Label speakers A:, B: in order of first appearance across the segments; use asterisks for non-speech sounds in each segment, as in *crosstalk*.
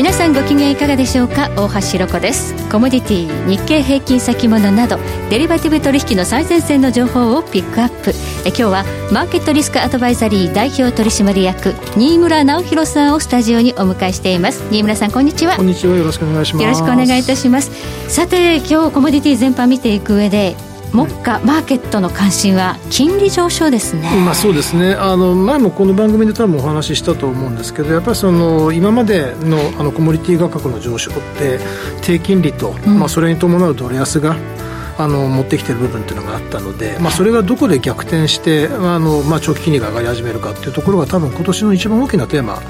A: 皆さんご機嫌いかがでしょうか？大橋ろ子です。コモディティ日経平均先物などデリバティブ取引の最前線の情報をピックアップ。え今日はマーケットリスクアドバイザリー代表取締役新村直弘さんをスタジオにお迎えしています。新村さんこんにちは。
B: こんにちは。よろしくお願いします。
A: よろしくお願いいたします。さて今日コモディティ全般見ていく上で目下マーケットの関心は金利上昇ですね、
B: まあ、そうですね。あの前もこの番組で多分お話ししたと思うんですけどやっぱりその今までのあのコモディティ価格の上昇って低金利と、うん、まあ、それに伴うドル安があの持ってきてる部分っていうのがあったので、まあ、それがどこで逆転してあの、まあ、長期金利が上がり始めるかっていうところが多分今年の一番大きなテーマ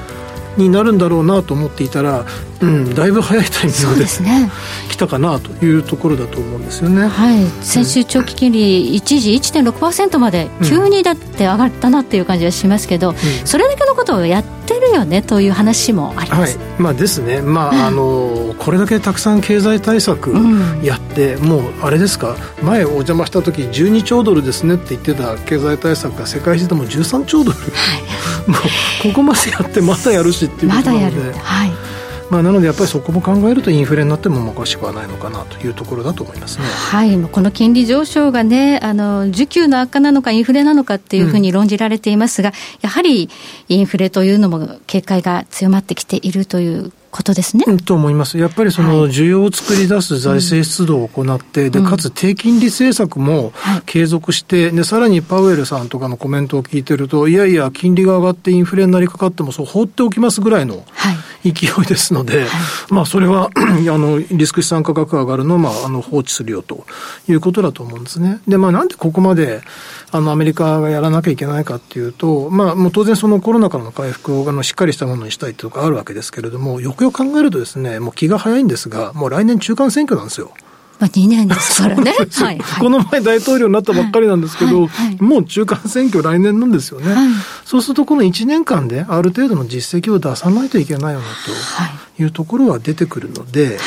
B: になるんだろうなと思っていたら、うん、だいぶ早いタイミングでで、ね、来たかなというところだと思うんですよね、
A: はい、先週長期金利一時1.6%まで急にだって上がったなっていう感じはしますけど、うん、それだけのことをやってるよねという話もあります、
B: はい、まあ、ですね、まああのこれだけたくさん経済対策やって、うん、もうあれですか？前お邪魔した時12兆ドルですねって言ってた経済対策が世界中でも13兆ドル、はい、*laughs* もうここまでやってまたやるしっていうことなので。まだやる。はいまあ、なのでやっぱりそこも考えるとインフレになってもおかしくはないのかなというところだと思いますね、
A: はい、この金利上昇がねあの需給の悪化なのかインフレなのかっていうふうに論じられていますが、うん、やはりインフレというのも警戒が強まってきているということですね。
B: と思います。やっぱりその需要を作り出す財政出動を行って、はい、で、かつ低金利政策も継続して、で、さらにパウエルさんとかのコメントを聞いてると、いやいや、金利が上がってインフレになりかかっても、そう放っておきますぐらいの勢いですので、はい、まあ、それは *clears throat* あの、リスク資産価格が上がるのを、まあ、あの、放置するよということだと思うんですね。で、まあ、なんでここまで、あの、アメリカがやらなきゃいけないかっていうと、まあ、もう当然そのコロナからの回復を、あの、しっかりしたものにしたいところあるわけですけれども、よくよく考えるとですね、もう気が早いんですが、もう来年中間選挙なんですよ。
A: まあ、2年ですからね。*laughs*
B: はい、この前大統領になったばっかりなんですけど、はいはい、もう中間選挙来年なんですよね。そうするとこの1年間である程度の実績を出さないといけないよなとい。うところは出てくるので、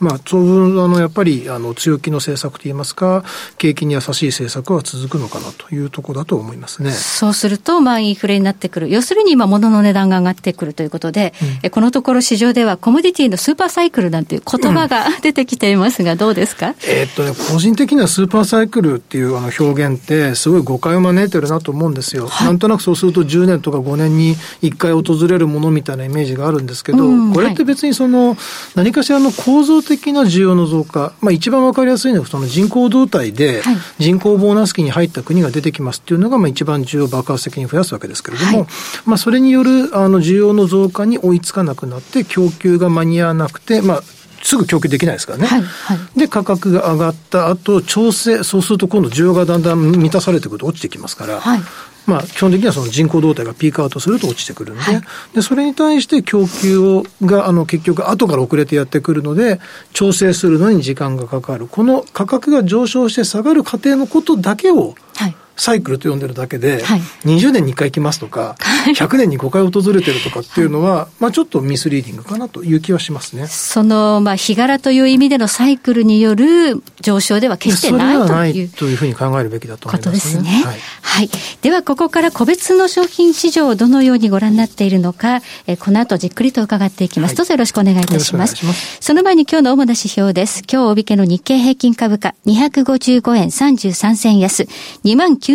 B: まあ、当分、あの、やっぱり、あの、強気の政策といいますか、景気に優しい政策は続くのかなというところだと思いますね。
A: そうすると、まあ、インフレになってくる。要するに今、物の値段が上がってくるということで、うん、このところ市場ではコモディティのスーパーサイクルなんていう言葉が出てきていますが、どうですか、うん、
B: えー、っとね、個人的にはスーパーサイクルっていうあの表現って、すごい誤解を招いてるなと思うんですよ。はい、なんとなくそうすると10年とか5年に1回訪れるものみたいなイメージがあるんですけど、うん、これって別にその、何かしらの構造的な需要の増加、まあ、一番わかりやすいのは、その人口動態で、人口ボーナス期に入った国が出てきますっていうのが、まあ、一番需要を爆発的に増やすわけですけれども、はい、まあ、それによるあの需要の増加に追いつかなくなって、供給が間に合わなくて、まあ、すぐ供給できないですからね。はい。はい、で、価格が上がった後、調整、そうすると今度需要がだんだん満たされてくると落ちてきますから、はい、まあ、基本的にはその人口動態がピークアウトすると落ちてくるんで、はい、で、それに対して供給を、が、あの、結局後から遅れてやってくるので、調整するのに時間がかかる。この価格が上昇して下がる過程のことだけを、はいサイクルと呼んでるだけで、はい、20年に1回来ますとか、100年に5回訪れてるとかっていうのは、まあちょっとミスリーディングかなという気はしますね。
A: その、まあ日柄という意味でのサイクルによる上昇では決してないという。
B: というふうに考えるべきだと思います、
A: ね、ことですね。はい。はい。ではここから個別の商品市場をどのようにご覧になっているのか、えこの後じっくりと伺っていきます。はい、どうぞよろしくお願いいたします。しますその前に今日の主な指標です。今日おびけの日経平均株価255円33銭安、29,400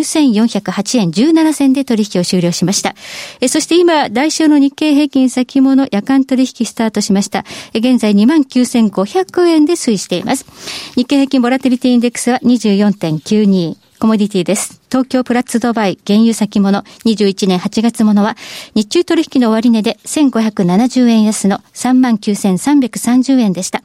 A: 8円17銭で取引を終了しました。えそして今、来週の日経平均先物夜間取引スタートしました。え現在29,500円で推移しています。日経平均ボラテリティインデックスは24.92。コモディティです。東京プラッツドバイ原油先物21年8月ものは日中取引の終値で1570円安の39,330円でした。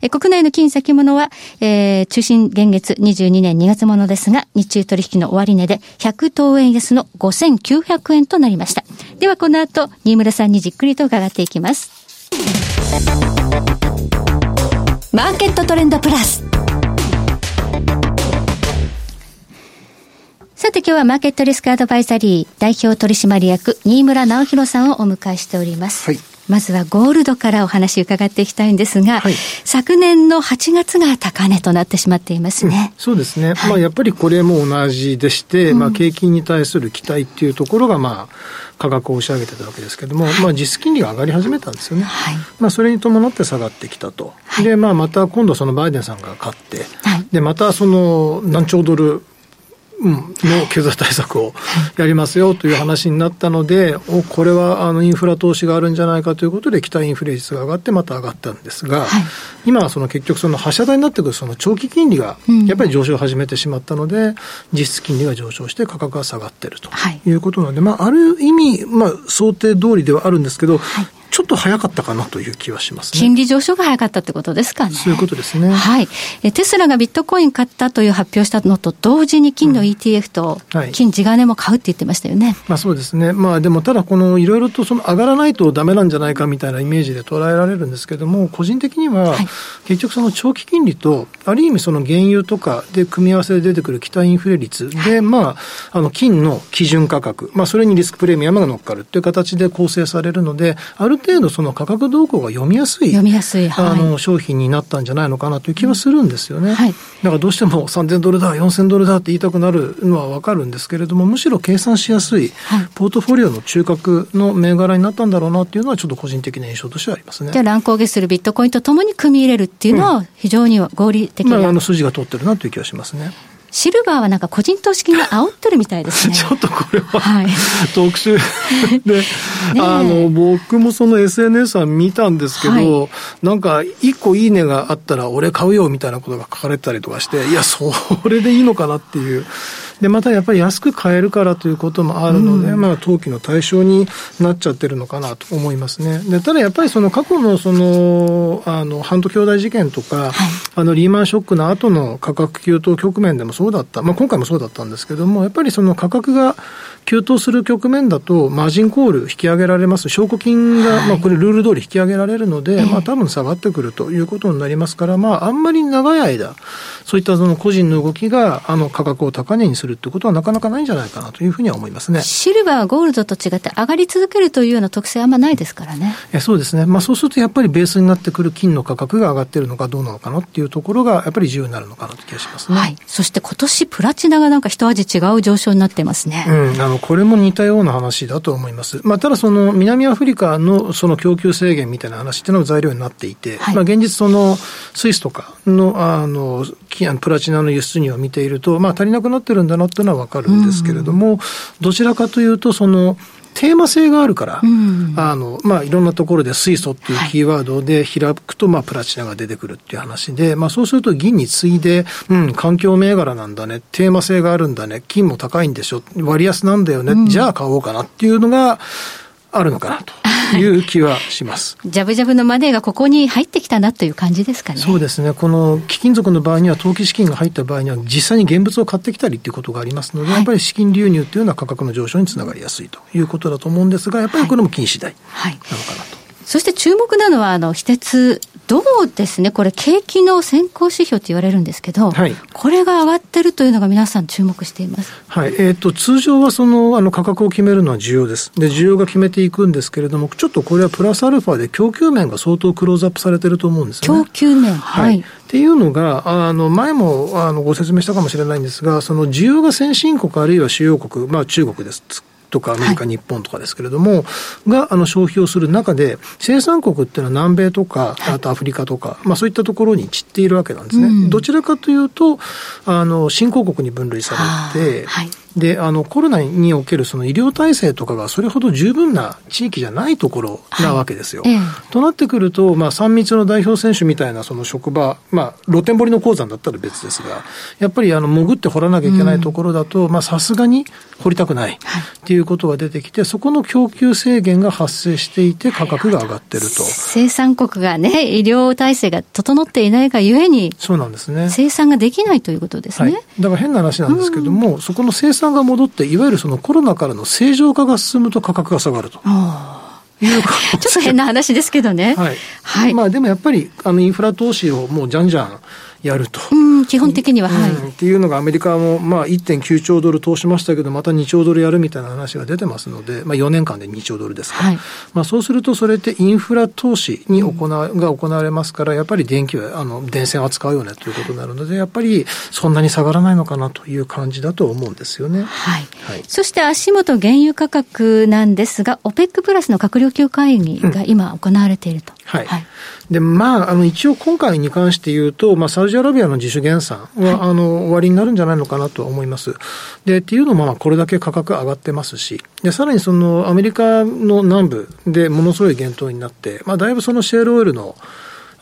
A: え国内の金先物は、えー、中心現月22年2月ものですが日中取引の終値で100等円安の5900円となりました。ではこの後、新村さんにじっくりと伺っていきます。マーケットトレンドプラス。今日はマーケットリスクアドバイザリー代表取締役新村直弘さんをお迎えしております。はい。まずはゴールドからお話伺っていきたいんですが、はい、昨年の8月が高値となってしまっていますね。
B: うん、そうですね。はい、まあやっぱりこれも同じでして、うん、まあ景気に対する期待っていうところがまあ価格を押し上げてたわけですけれども、はい、まあ実金利が上がり始めたんですよね。まあそれに伴って下がってきたと。で、まあまた今度そのバイデンさんが勝って、で、またその何兆ドルの経済対策をやりますよという話になったので、おこれはあのインフラ投資があるんじゃないかということで、期待インフレ率が上がって、また上がったんですが、はい、今はその結局、その発射台になってくるその長期金利がやっぱり上昇を始めてしまったので、実質金利が上昇して価格が下がっているということなので、まあ、ある意味、まあ、想定通りではあるんですけど、はいちょっと早かったかなという気はします、
A: ね、金利上昇が早かったってことですかね。
B: そういうことですね。
A: はい。えテスラがビットコイン買ったという発表したのと同時に金の ETF と金地金も買うって言ってましたよね。うんはい、
B: まあそうですね。まあでもただこのいろいろとその上がらないとダメなんじゃないかみたいなイメージで捉えられるんですけども、個人的には結局その長期金利とある意味その原油とかで組み合わせで出てくる期待インフレ率で、まあ、あの金の基準価格、まあそれにリスクプレミアムが乗っかるっていう形で構成されるので、ある程度その価格動向が読みやすい、
A: 読みやすい、
B: はい、あの商品になったんじゃないのかなという気はするんですよね。はい、だからどうしても3000ドルだ、4000ドルだって言いたくなるのはわかるんですけれども、むしろ計算しやすい、ポートフォリオの中核の銘柄になったんだろうなっていうのは、ちょっと個人的な印象としてはありますね。
A: じゃあ、乱高下するビットコインとともに組み入れるっていうのは、非常に合理的な、
B: うんまあ、あの筋が通ってるなという気がしますね。
A: シルバーはなんか個人投資金が煽ってるみたいですね。*laughs*
B: ちょっとこれは、はい、特殊 *laughs* で、あの、僕もその SNS は見たんですけど、はい、なんか一個いいねがあったら俺買うよみたいなことが書かれてたりとかして、いや、それでいいのかなっていう。で、またやっぱり安く買えるからということもあるので、うん、まあ、投機の対象になっちゃってるのかなと思いますね。で、ただやっぱりその過去のその、あの、ハント兄弟事件とか、はい、あの、リーマンショックの後の価格急騰局面でもそうだった。まあ、今回もそうだったんですけども、やっぱりその価格が急騰する局面だと、マージンコール引き上げられます。証拠金が、はい、まあ、これルール通り引き上げられるので、まあ、多分下がってくるということになりますから、まあ、あんまり長い間、そういったその個人の動きが、あの、価格を高値にするるってことはなかなかないんじゃないかなというふうには思いますね。
A: シルバーはゴールドと違って上がり続けるというような特性あんまないですからね。
B: えそうですね。まあそうするとやっぱりベースになってくる金の価格が上がってるのかどうなのかなっていうところがやっぱり重要になるのかなという気がしますね。はい。
A: そして今年プラチナがなんか一味違う上昇になってますね。
B: うん。あの、これも似たような話だと思います。まあただその南アフリカのその供給制限みたいな話っていうのが材料になっていて、はい、まあ現実そのスイスとかのあのプラチナの輸出入を見ていると、まあ足りなくなってるんだなっていうのはわかるんですけれども、どちらかというと、その、テーマ性があるから、うん、あの、まあ、いろんなところで水素っていうキーワードで開くと、まあ、プラチナが出てくるっていう話で、まあ、そうすると銀に次いで、うん、環境銘柄なんだね、テーマ性があるんだね、金も高いんでしょ、割安なんだよね、うん、じゃあ買おうかなっていうのがあるのかなと。いう気はします。
A: ジャブジャブのマネーがここに入ってきたなという感じですかね。
B: そうですね。この貴金属の場合には、投機資金が入った場合には、実際に現物を買ってきたりということがありますので、はい、やっぱり資金流入というのは価格の上昇につながりやすいということだと思うんですが、やっぱりこれも金次第なのかなと。はいはい
A: そして注目なのは、あの、非鉄どうですね、これ、景気の先行指標って言われるんですけど、はい、これが上がってるというのが皆さん注目しています。
B: はい。えっ、ー、と、通常はその、あの、価格を決めるのは需要です。で、需要が決めていくんですけれども、ちょっとこれはプラスアルファで供給面が相当クローズアップされてると思うんですね。
A: 供給面、はい。
B: っていうのが、あの、前も、あの、ご説明したかもしれないんですが、その需要が先進国あるいは主要国、まあ中国です。とかアメリカ、日本とかですけれども、があの消費をする中で、生産国っていうのは南米とか、あとアフリカとか、まあそういったところに散っているわけなんですね。どちらかというと、あの、新興国に分類されて、はいで、あの、コロナにおけるその医療体制とかがそれほど十分な地域じゃないところなわけですよ。はいとなってくると、まあ、3密の代表選手みたいなその職場、まあ、露天掘りの鉱山だったら別ですが、やっぱりあの、潜って掘らなきゃいけないところだと、さすがに掘りたくないっていうことが出てきて、そこの供給制限が発生していて価格が上がってると。
A: 生産国がね、医療体制が整っていないがゆえに、
B: そうなんですね。
A: 生産ができないということですね。はい、
B: だから変な話なんですけども、うん、そこの生産産が戻って、いわゆるそのコロナからの正常化が進むと価格が下がると。
A: ちょっと変な話ですけどね。
B: はい。はい。まあでもやっぱり、あの、インフラ投資をもうじゃんじゃんやると。
A: うん、基本的には、はい、う
B: ん。っていうのがアメリカも、まあ、1.9兆ドル通しましたけど、また2兆ドルやるみたいな話が出てますので、まあ、4年間で2兆ドルですから。はい、まあ、そうすると、それってインフラ投資に行う、うん、が行われますから、やっぱり電気は、あの、電線は使うよねということになるので、やっぱりそんなに下がらないのかなという感じだと思うんですよね。
A: はい。はい、そして足元原油価格なんですが、OPEC プラスの閣僚級会議が今行われていると。
B: うん、はい、はい。で、まあ、あの、一応今回に関して言うと、まあ、サウジアラビアの自主減産は、はい、あの、終わりになるんじゃないのかなと思います。で、っていうのも、まあ、これだけ価格上がってますし、で、さらにその、アメリカの南部でものすごい減騰になって、まあ、だいぶそのシェールオイルの、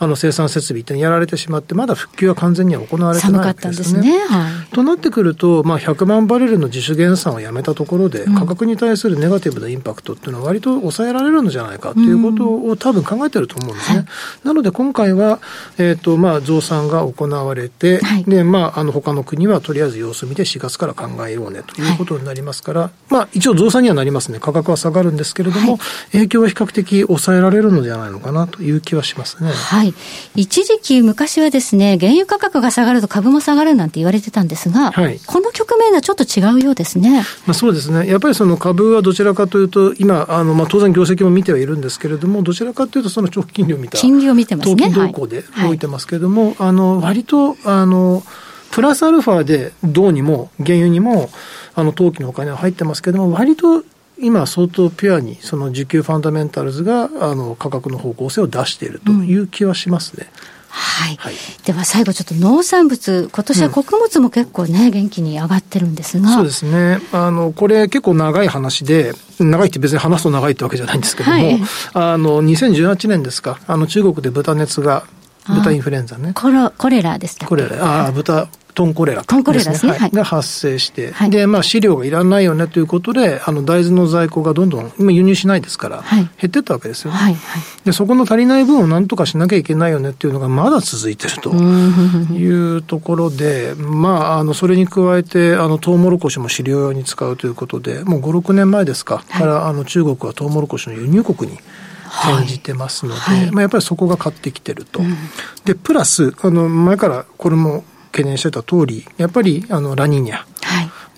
B: あの生産設備ってやられてしまって、まだ復旧は完全には行われてないわけですね。すねはい、となってくると、まあ、100万バレルの自主減産をやめたところで、価格に対するネガティブなインパクトっていうのは、割と抑えられるんじゃないかということを多分考えてると思うんですね。はい、なので、今回は、えっ、ー、と、まあ、増産が行われて、はい、で、まあ、あの、他の国はとりあえず様子見て4月から考えようねということになりますから、まあ、一応増産にはなりますね。価格は下がるんですけれども、影響は比較的抑えられるのではないのかなという気はしますね。
A: はい。一時期昔はですね、原油価格が下がると株も下がるなんて言われてたんですが、はい、この局面はちょっと違うようですね。
B: まあ、そうですね。やっぱりその株はどちらかというと、今、あの、まあ、当然業績も見てはいるんですけれども、どちらかというとその長期金利を見た。
A: 金利を見てますね。
B: 動向で動いてますけれども、はい、あの、割と、あの、プラスアルファで銅にも原油にも、あの、投機のお金は入ってますけれども、割と今、相当ピュアにその需給ファンダメンタルズがあの価格の方向性を出しているという気はしますね。うん
A: はい、はい、では最後ちょっと農産物今年は穀物も結構ね、うん、元気に上がってるんですが。
B: そうですね。あのこれ結構長い話で長いって別に話すと長いってわけじゃないんですけども、はい、あの2018年ですか。あの中国で豚熱が豚インフルエンザね。
A: コロコレラです
B: コレラ。ああ豚トンコレラ、ね、
A: トンコレラですね、
B: はい、が発生して、はい、で、まあ、飼料がいらないよねということで、あの大豆の在庫がどんどん、今、輸入しないですから、減ってったわけですよね、はいはい、で。そこの足りない分をなんとかしなきゃいけないよねっていうのが、まだ続いてるというところで、まあ、あのそれに加えて、あのトウモロコシも飼料用に使うということで、もう5、6年前ですか、から、あの中国はトウモロコシの輸入国に。転じてますので、はい、まあ、やっぱりそこが買ってきてると。うん、で、プラス、あの、前からこれも懸念してた通り、やっぱりあのラニーニャ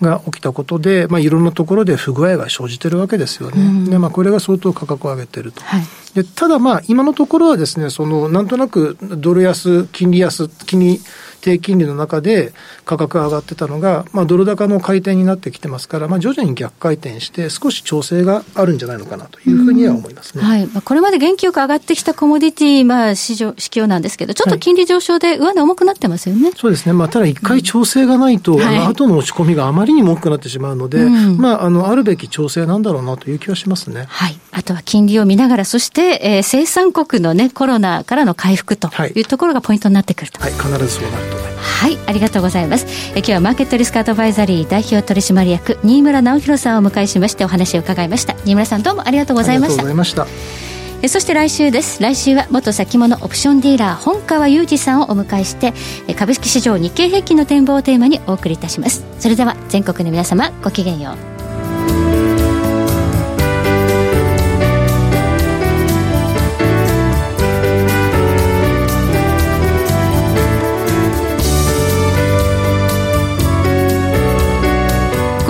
B: が起きたことで、はいまあ、いろんなところで不具合が生じてるわけですよね。うん、でまあ、これが相当価格を上げてると。はい、でただ、まあ、今のところはですね、そのなんとなくドル安、金利安、金利低金利の中で価格が上がってたのが、まあ、ドル高の回転になってきてますから、まあ、徐々に逆回転して、少し調整があるんじゃないのかなというふうには思いますね、
A: はい。まあ、これまで元気よく上がってきたコモディティ、まあ、市場、市況なんですけど、ちょっと金利上昇で上値重くなってますよね、はい、
B: そうですね、まあ、ただ一回調整がないと、うん、あの後の落ち込みがあまりにも大きくなってしまうので、まあ、あのあるべき調整なんだろうなという気はしますね。
A: はい、あとは金利を見ながら、そして、えー、生産国の、ね、コロナからの回復とい。うところがポイントになってくると。
B: はい、はい、必ずそうなると思います。
A: はい、ありがとうございます。え今日はマーケットリスクアドバイザリー代表取締役新村直弘さんをお迎えしましてお話を伺いました。新村さんどうもありがとうございました。ありがとうございました。えそして来週です来週は元先物オプションディーラー本川裕二さんをお迎えして株式市場日経平均の展望をテーマにお送りいたしますそれでは全国の皆様ごきげんよう